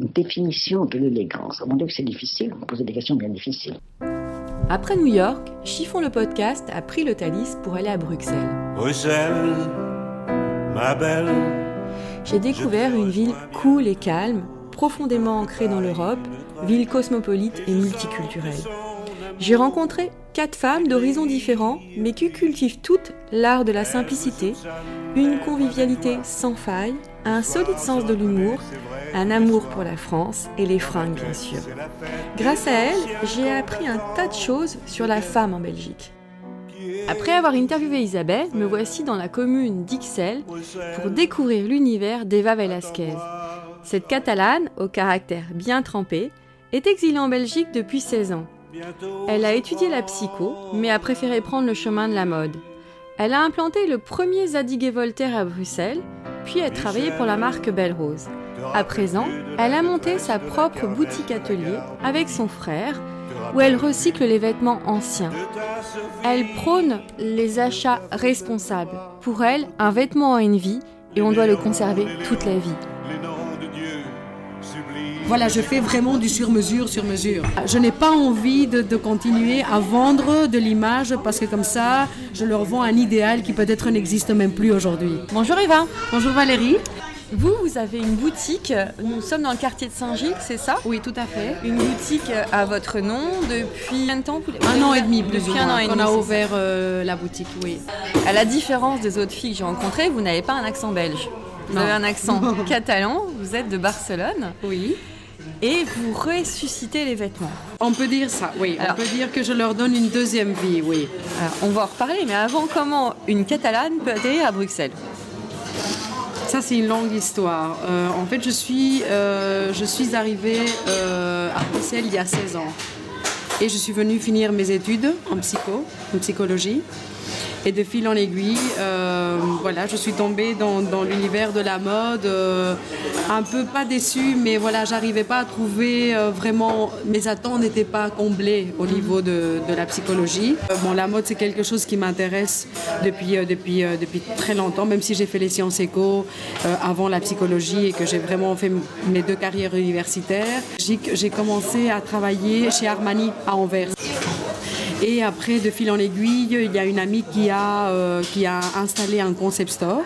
Une définition de l'élégance. Mon Dieu que c'est difficile, vous posez des questions bien difficiles. Après New York, Chiffon le podcast a pris le Thalys pour aller à Bruxelles. Bruxelles, ma belle. J'ai découvert une ville cool et calme, profondément ancrée dans l'Europe, ville cosmopolite et multiculturelle. J'ai rencontré quatre femmes d'horizons différents, mais qui cultivent toutes l'art de la simplicité, une convivialité sans faille, un solide sens de l'humour, un amour pour la France et les fringues bien sûr. Grâce à elles, j'ai appris un tas de choses sur la femme en Belgique. Après avoir interviewé Isabelle, me voici dans la commune d'Ixelles pour découvrir l'univers d'Eva Velasquez. Cette Catalane, au caractère bien trempé, est exilée en Belgique depuis 16 ans. Elle a étudié la psycho, mais a préféré prendre le chemin de la mode. Elle a implanté le premier Zadig et Voltaire à Bruxelles, puis a travaillé pour la marque Belle Rose. À présent, elle a monté sa propre boutique atelier avec son frère, où elle recycle les vêtements anciens. Elle prône les achats responsables. Pour elle, un vêtement a une vie et on doit le conserver toute la vie. Voilà, je fais vraiment du sur-mesure, sur-mesure. Je n'ai pas envie de, de, continuer à vendre de l'image parce que comme ça, je leur vends un idéal qui peut-être n'existe même plus aujourd'hui. Bonjour Eva. Bonjour Valérie. Vous, vous avez une boutique, nous sommes dans le quartier de Saint-Gilles, c'est ça? Oui, tout à fait. Une boutique à votre nom depuis combien de temps? Un an et demi, plus depuis un an et demi. a c'est ouvert euh, la boutique, oui. À la différence des autres filles que j'ai rencontrées, vous n'avez pas un accent belge. Vous Non. avez un accent catalan, vous êtes de Barcelone Oui. Et vous ressuscitez les vêtements. On peut dire ça, oui. Alors- On peut dire que je leur donne une deuxième vie, oui. Alors, on va en reparler, mais avant, comment une Catalane peut atterrir à Bruxelles Ça, c'est une longue histoire. Euh, en fait, je suis, euh, je suis arrivée euh, à Bruxelles il y a 16 ans. Et je suis venue finir mes études en psycho, en psychologie. Et de fil en aiguille, euh, voilà, je suis tombée dans, dans l'univers de la mode, euh, un peu pas déçue, mais voilà, j'arrivais pas à trouver euh, vraiment, mes attentes n'étaient pas comblées au niveau de, de la psychologie. Bon, la mode, c'est quelque chose qui m'intéresse depuis, depuis, depuis très longtemps, même si j'ai fait les sciences éco avant la psychologie et que j'ai vraiment fait mes deux carrières universitaires. J'ai commencé à travailler chez Armani à Anvers. Et après, de fil en aiguille, il y a une amie qui a, euh, installé un concept store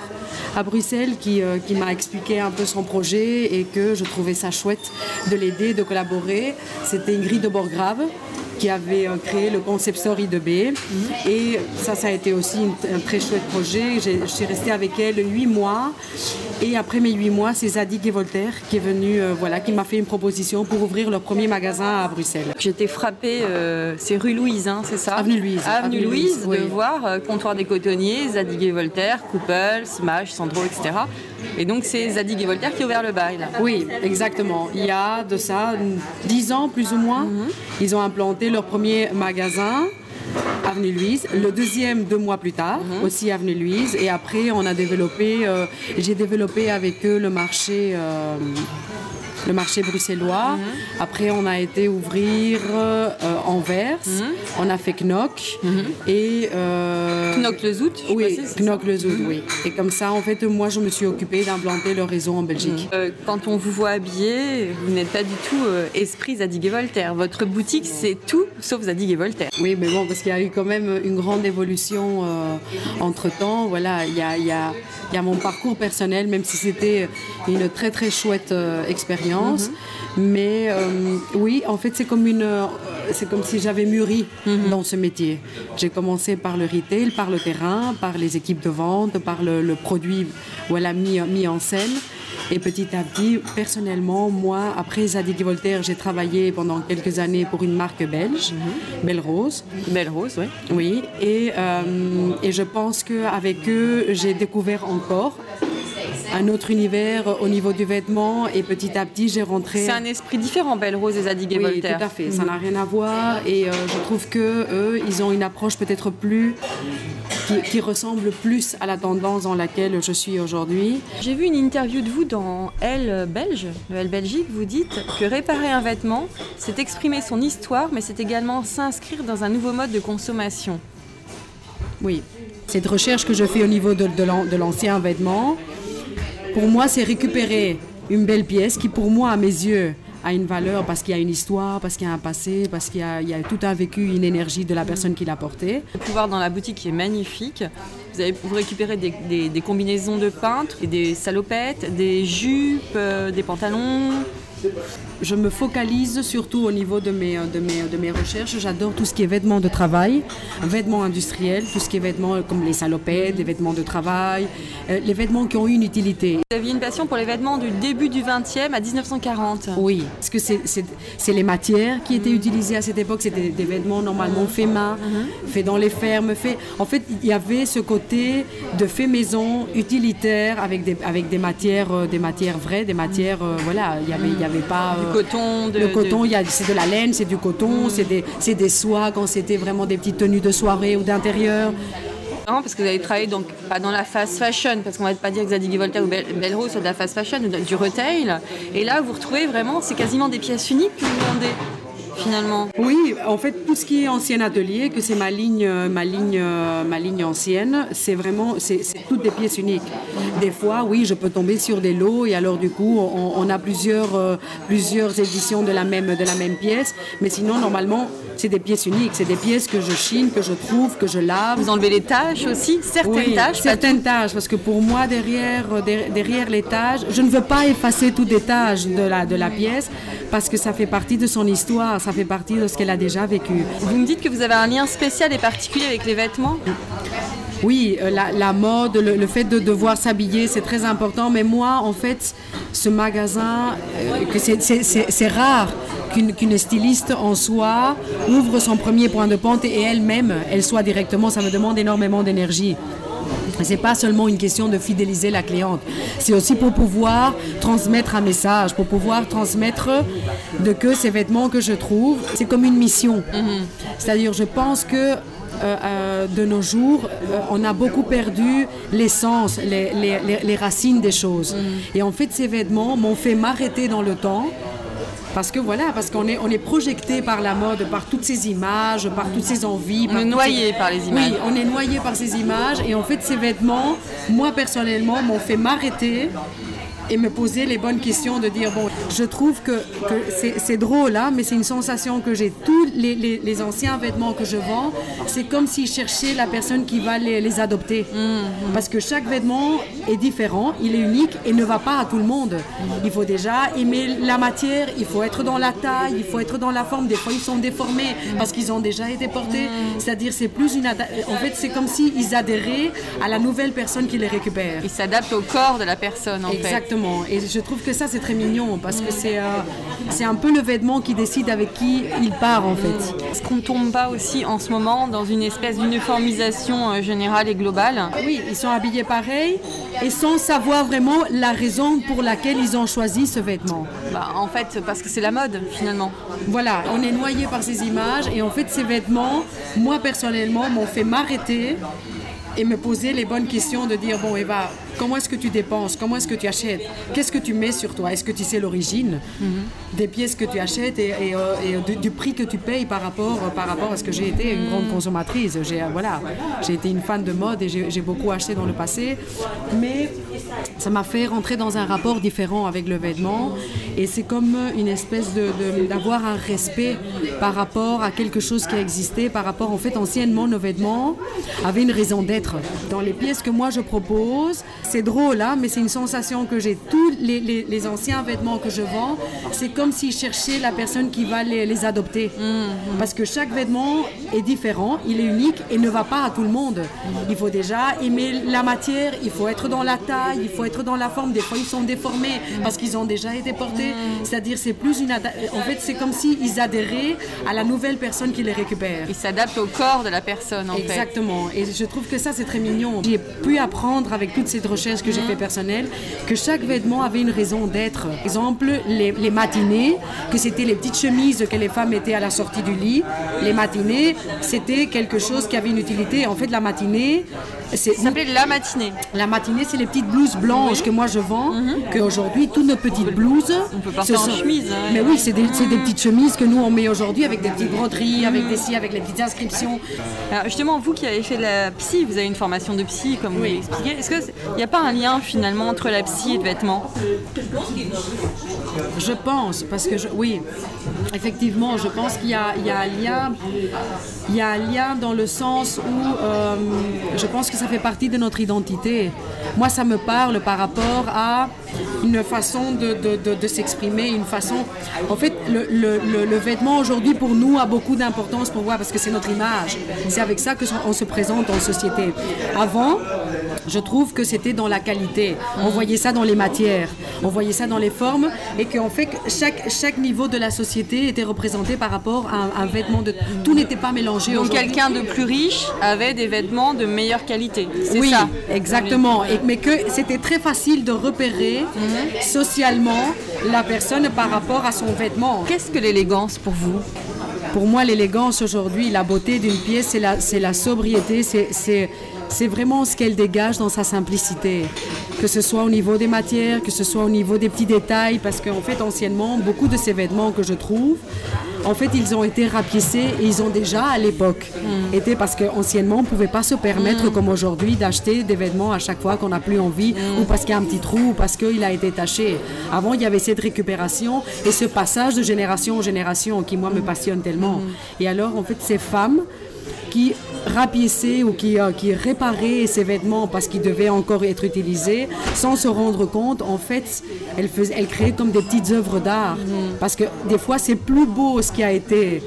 à Bruxelles qui, euh, qui m'a expliqué un peu son projet et que je trouvais ça chouette de l'aider, de collaborer. C'était Ingrid de Borgrave qui avait euh, créé le concept store I2B. Et ça, ça a été aussi un très chouette projet. J'ai- Je suis restée avec elle huit mois. Et après mes huit mois, c'est Zadig et Voltaire qui est venu, euh, voilà, qui m'a fait une proposition pour ouvrir leur premier magasin à Bruxelles. J'étais frappée, euh, c'est rue Louise, hein, c'est ça? Avenue Louise. Avenue, Avenue Louise, Louise, oui. de voir euh, Comptoir des Cotonniers, Zadig et Voltaire, Couples, Smage, Sandro, etc. Et donc c'est Zadig et Voltaire qui a ouvert le bail. là. Oui, exactement. Il y a de ça dix ans plus ou moins. Ils ont implanté leur premier magasin. Avenue Louise, le deuxième deux mois plus tard, aussi Avenue Louise, et après on a développé, euh, j'ai développé avec eux le marché, euh, le marché bruxellois. Après on a été ouvrir euh, Anvers, on a fait Knock et euh, Knock le Zout, je oui, sais pas si c'est Knock le Zout, oui. Et comme ça, en fait, moi je me suis occupée d'implanter le réseau en Belgique. Euh, quand on vous voit habillé, vous n'êtes pas du tout euh, esprit Zadig et Voltaire. Votre boutique, c'est tout sauf Zadig et Voltaire. Oui, mais bon, parce qu'il y a eu quand même une grande évolution entre temps. Voilà, il y a, y, a, y a mon parcours personnel, même si c'était une très très chouette euh, expérience. Mais euh, oui, en fait, c'est comme une, euh, c'est comme si j'avais mûri dans ce métier. J'ai commencé par le retail, par le terrain, par les équipes de vente, par le, le produit, voilà, mis, mis en scène. Et petit à petit, personnellement, moi, après Zadig Voltaire, j'ai travaillé pendant quelques années pour une marque belge, Belle Rose. Belle Rose, oui. Oui, et, euh, et je pense qu'avec eux, j'ai découvert encore un autre univers au niveau du vêtement et petit à petit j'ai rentré. C'est un esprit différent, Belle Rose et Zadig et oui, Voltaire. tout à fait. Ça n'a rien à voir et euh, je trouve que eux, ils ont une approche peut-être plus qui, qui ressemble plus à la tendance dans laquelle je suis aujourd'hui. J'ai vu une interview de vous dans Elle Belge, le Elle Belgique. Vous dites que réparer un vêtement, c'est exprimer son histoire, mais c'est également s'inscrire dans un nouveau mode de consommation. Oui, cette recherche que je fais au niveau de, de l'ancien vêtement, pour moi, c'est récupérer une belle pièce qui, pour moi, à mes yeux, a une valeur parce qu'il y a une histoire, parce qu'il y a un passé, parce qu'il y a, tout un vécu, une énergie de la personne qui l'a porté. Vous pouvez voir dans la boutique qui est magnifique. Vous, avez, vous récupérez des, combinaisons de peintres, des salopettes, des jupes, euh, des pantalons. Je me focalise surtout au niveau de mes, de mes, de mes recherches. J'adore tout ce qui est vêtements de travail, vêtements industriels, tout ce qui est vêtements comme les salopettes, les vêtements de travail, euh, les vêtements qui ont une utilité. Vous aviez une passion pour les vêtements du début du 20e à 1940. Oui, parce que c'est- les matières qui étaient utilisées à cette époque. C'était des vêtements normalement faits main, faits dans les fermes. Faits... En fait, il y avait ce côté de fait maison, utilitaire, avec des, avec des matières, euh, des matières vraies, des matières, euh, voilà, il y avait, il y avait pas... Du euh, coton, de, le coton, c'est de la laine, c'est du coton, c'est des, c'est des soies quand c'était vraiment des petites tenues de soirée ou d'intérieur. Non, parce que vous avez travaillé donc pas dans la fast fashion, parce qu'on va pas dire que Zadig Voltaire ou Belle Belle Rose soit de la fast fashion, ou du retail. Et là, vous retrouvez vraiment, c'est quasiment des pièces uniques que vous vendez, finalement. Oui, en fait, tout ce qui est ancien atelier, que c'est ma ligne, ma ligne, ma ligne ancienne, c'est vraiment, c'est toutes des pièces uniques. Des fois, oui, je peux tomber sur des lots et alors du coup, on, on a plusieurs, euh, plusieurs éditions de la même, de la même pièce. Mais sinon, normalement, c'est des pièces uniques. C'est des pièces que je chine, que je trouve, que je lave. Vous enlevez les taches aussi, certaines Oui, taches, pas certaines tâches, parce que pour moi, derrière, euh, der- derrière les tâches, je ne veux pas effacer toutes les tâches de la, de la pièce, parce que ça fait partie de son histoire, ça fait partie de ce qu'elle a déjà vécu. Vous me dites que vous avez un lien spécial et particulier avec les vêtements. Oui, euh, la, la mode, le, le fait de devoir s'habiller, c'est très important. Mais moi, en fait, ce magasin, euh, que c'est- rare qu'une qu'une styliste en soi ouvre son premier point de pente et elle-même, elle soit directement. Ça me demande énormément d'énergie. C'est pas seulement une question de fidéliser la cliente, c'est aussi pour pouvoir transmettre un message, pour pouvoir transmettre de que ces vêtements que je trouve, c'est comme une mission. C'est-à-dire, je pense que euh, euh, de nos jours, euh, on a beaucoup perdu l'essence, les, les- les- les racines des choses. Et en fait, ces vêtements m'ont fait m'arrêter dans le temps. Parce que voilà, parce qu'on est, on est projeté par la mode, par toutes ces images, par toutes ces envies. On par est noyé ces- par les images. Oui, on est noyé par ces images. Et en fait, ces vêtements, moi personnellement, m'ont fait m'arrêter et me poser les bonnes questions de dire, bon, je trouve que, que c'est- drôle, hein, mais c'est une sensation que j'ai. Tous les, les- les anciens vêtements que je vends, c'est comme si je cherchais la personne qui va les, les adopter. Parce que chaque vêtement est différent, il est unique et ne va pas à tout le monde. Il faut déjà aimer la matière, il faut être dans la taille, il faut être dans la forme. Des fois, ils sont déformés parce qu'ils ont déjà été portés. C'est-à-dire, c'est plus une... En fait, c'est comme s'ils adhéraient à la nouvelle personne qui les récupère. Il s'adapte au corps de la personne, en fait. Exactement. Et je trouve que ça, c'est très mignon parce que c'est euh, c'est un peu le vêtement qui décide avec qui il part, en fait. Est-ce qu'on ne tombe pas aussi en ce moment dans une espèce d'uniformisation euh, générale et globale Oui, ils sont habillés pareil et sans savoir vraiment la raison pour laquelle ils ont choisi ce vêtement. Bah, En fait, parce que c'est la mode, finalement. Voilà, on est noyé par ces images et en fait ces vêtements, moi personnellement, m'ont fait m'arrêter et me poser les bonnes questions de dire bon Eva, comment est-ce que tu dépenses, comment est-ce que tu achètes, qu'est-ce que tu mets sur toi, est-ce que tu sais l'origine? Des pièces que tu achètes et, et, euh, et du, du prix que tu payes par rapport par rapport à ce que j'ai été une grande consommatrice. J'ai euh, voilà, j'ai été une fan de mode et j'ai j'ai beaucoup acheté dans le passé, mais ça m'a fait rentrer dans un rapport différent avec le vêtement. Et c'est comme une espèce de de- d'avoir un respect par rapport à quelque chose qui a existé, par rapport en fait anciennement nos vêtements avaient une raison d'être. Dans les pièces que moi je propose, c'est drôle hein, mais c'est une sensation que j'ai. Tous les, les- les anciens vêtements que je vends, c'est comme s'ils cherchaient la personne qui va les, les adopter. Parce que chaque vêtement est différent, il est unique et ne va pas à tout le monde. Il faut déjà aimer la matière, il faut être dans la taille, il faut être dans la forme. Des fois, ils sont déformés parce qu'ils ont déjà été portés. C'est-à-dire, c'est plus une. ada- En fait, c'est comme s'ils adhéraient à la nouvelle personne qui les récupère. Il s'adapte au corps de la personne, en fait. Exactement. Et je trouve que ça, c'est très mignon. J'ai pu apprendre avec toute cette recherche que j'ai fait personnelles, que chaque vêtement avait une raison d'être. Par exemple, les, les matinées, que c'était les petites chemises que les femmes mettaient à la sortie du lit. Les matinées, c'était quelque chose qui avait une utilité. En fait, la matinée, c'est s'appelait la matinée. la matinée, c'est les petites blouses blanches que moi je vends. Qu'aujourd'hui, toutes nos petites blouses. On peut porter ce en chemise, hein. Mais oui, c'est des, des petites chemises que nous on met aujourd'hui avec des petites broderies, avec des si, avec les petites inscriptions. Alors justement, vous qui avez fait de la psy, vous avez une formation de psy, comme vous l'expliquez. Est-ce qu'il n'y a pas un lien finalement entre la psy et le vêtement? Je pense, parce que oui, effectivement, je pense qu'il y a, un lien, il y a un lien dans le sens où euh, je pense que ça fait partie de notre identité. Moi, ça me parle par rapport à une façon de, s'exprimer, une façon. En fait, le, vêtement aujourd'hui pour nous a beaucoup d'importance pour moi parce que c'est notre image. C'est avec ça que on se présente en société. Avant, je trouve que c'était dans la qualité. On voyait ça dans les matières, on voyait ça dans les formes, et qu'en fait, chaque, chaque niveau de la société était représenté par rapport à un, un vêtement de. Tout n'était pas mélangé. Donc quelqu'un de plus riche avait des vêtements de meilleure qualité. C'est Oui, ça. exactement. Et, mais que c'était très facile de repérer Mhm. socialement la personne par rapport à son vêtement. Qu'est-ce que l'élégance pour vous? Pour moi, l'élégance aujourd'hui, la beauté d'une pièce, c'est la, c'est la sobriété, c'est, c'est, vraiment ce qu'elle dégage dans sa simplicité. Que ce soit au niveau des matières, que ce soit au niveau des petits détails, parce qu'en fait, anciennement, beaucoup de ces vêtements que je trouve, en fait, ils ont été rapiécés et ils ont déjà, à l'époque, été parce qu'anciennement, on ne pouvait pas se permettre, comme aujourd'hui, d'acheter des vêtements à chaque fois qu'on n'a plus envie, ou parce qu'il y a un petit trou, ou parce qu'il a été taché. Avant, il y avait cette récupération et ce passage de génération en génération qui, moi, me passionne tellement. Et alors, en fait, ces femmes qui rapiéçaient ou qui, euh, qui réparaient ces vêtements parce qu'ils devaient encore être utilisés sans se rendre compte, en fait, elles créaient comme des petites œuvres d'art. Parce que des fois, c'est plus beau ce qui a été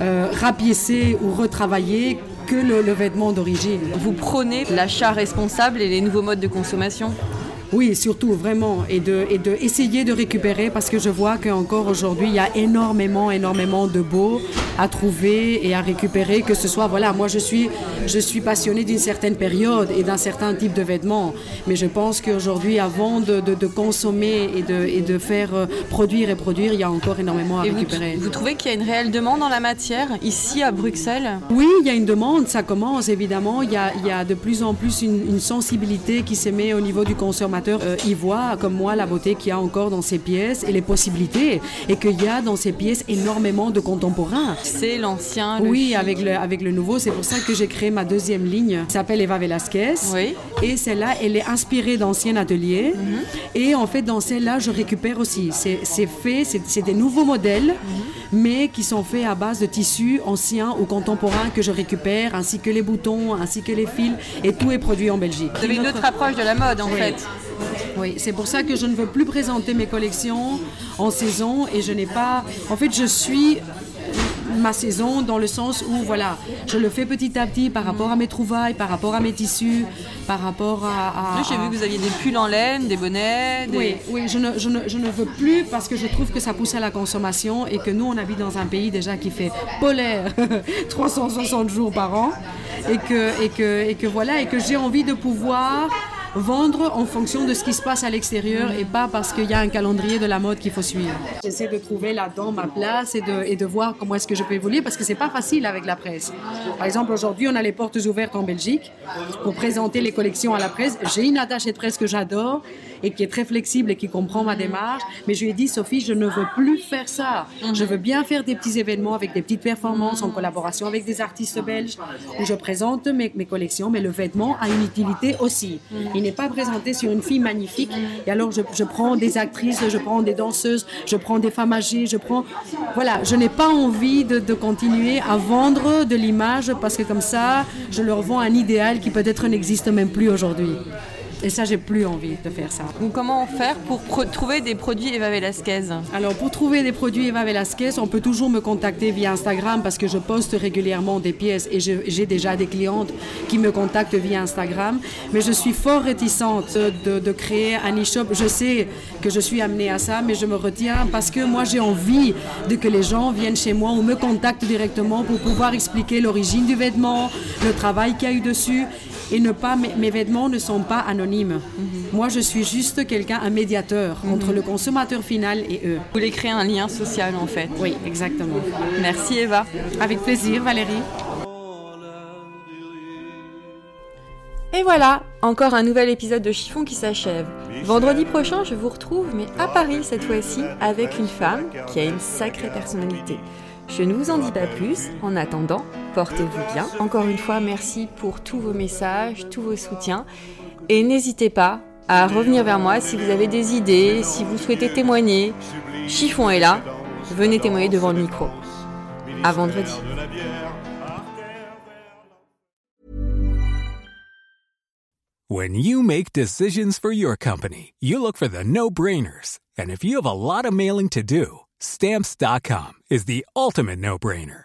euh, rapiécé ou retravaillé que le, le vêtement d'origine. Vous prônez l'achat responsable et les nouveaux modes de consommation? Oui, surtout, vraiment. Et de, et de essayer de récupérer parce que je vois qu'encore aujourd'hui, il y a énormément, énormément de beaux à trouver et à récupérer. Que ce soit, voilà, moi je suis, je suis passionnée d'une certaine période et d'un certain type de vêtements. Mais je pense qu'aujourd'hui, avant de, de- de consommer et de, et de faire euh, produire et produire, il y a encore énormément à Et récupérer. vous trouvez qu'il y a une réelle demande en la matière ici à Bruxelles? Oui, il y a une demande, ça commence évidemment. Il y a, il y a de plus en plus une, une sensibilité qui se met au niveau du consommateur. Euh, il voit, comme moi, la beauté qu'il y a encore dans ces pièces et les possibilités. Et qu'il y a dans ces pièces énormément de contemporains. C'est l'ancien. Oui, chic. avec le, avec le nouveau, c'est pour ça que j'ai créé ma deuxième ligne, qui s'appelle Eva Velasquez. Oui. Et celle-là, elle est inspirée d'anciens ateliers. Et en fait, dans celle-là, je récupère aussi. C'est fait, c'est c'est des nouveaux modèles, mais qui sont faits à base de tissus anciens ou contemporains que je récupère, ainsi que les boutons, ainsi que les fils. Et tout est produit en Belgique. Vous avez une autre approche de la mode en Oui. fait. Oui, c'est pour ça que je ne veux plus présenter mes collections en saison et je n'ai pas. En fait, je suis ma saison dans le sens où voilà, je le fais petit à petit par rapport à mes trouvailles, par rapport à mes tissus, par rapport à. j'ai vu que vous aviez des pulls en laine, des bonnets. Des... oui, oui je, ne, je, ne, je ne veux plus parce que je trouve que ça pousse à la consommation et que nous, on habite dans un pays déjà qui fait polaire 360 jours par an et que, et que, et que voilà, et que j'ai envie de pouvoir vendre en fonction de ce qui se passe à l'extérieur et pas parce qu'il y a un calendrier de la mode qu'il faut suivre. J'essaie de trouver là-dedans ma place et de, et de voir comment est-ce que je peux évoluer parce que c'est pas facile avec la presse. Par exemple, aujourd'hui, on a les portes ouvertes en Belgique pour présenter les collections à la presse. J'ai une attachée de presse que j'adore et qui est très flexible et qui comprend ma démarche. Mais je lui ai dit, Sophie, je ne veux plus faire ça. Je veux bien faire des petits événements avec des petites performances en collaboration avec des artistes belges où je présente mes, mes collections, mais le vêtement a une utilité aussi. Il n'est pas présenté sur une fille magnifique. Et alors, je, je prends des actrices, je prends des danseuses, je prends des femmes âgées, je prends. Voilà, je n'ai pas envie de, de continuer à vendre de l'image parce que comme ça, je leur vends un idéal qui peut-être n'existe même plus aujourd'hui. Et ça, j'ai plus envie de faire ça. Donc, comment faire pour trouver des produits Eva Velasquez Alors, pour trouver des produits Eva Velasquez, on peut toujours me contacter via Instagram parce que je poste régulièrement des pièces et j'ai déjà des clientes qui me contactent via Instagram. Mais je suis fort réticente de, de créer un e-shop. Je sais que je suis amenée à ça, mais je me retiens parce que moi, j'ai envie de que les gens viennent chez moi ou me contactent directement pour pouvoir expliquer l'origine du vêtement, le travail qu'il y a eu dessus. Et ne pas, mes, vêtements ne sont pas anonymes. Mhm. Moi, je suis juste quelqu'un, un médiateur mhm. entre le consommateur final et eux. Vous voulez créer un lien social en fait. Oui, exactement. Merci Eva. Avec plaisir Valérie. Et voilà, encore un nouvel épisode de Chiffon qui s'achève. Vendredi prochain, je vous retrouve, mais à Paris cette fois-ci, avec une femme qui a une sacrée personnalité. Je ne vous en dis pas plus. En attendant, portez-vous bien. Encore une fois, merci pour tous vos messages, tous vos soutiens. Et n'hésitez pas à revenir vers moi si vous avez des idées, si vous souhaitez témoigner. Chiffon est là. Venez témoigner devant le micro. À vendredi. When you make decisions for your company, you look for the no-brainers. And if you have a lot of mailing to do, Stamps.com is the ultimate no brainer.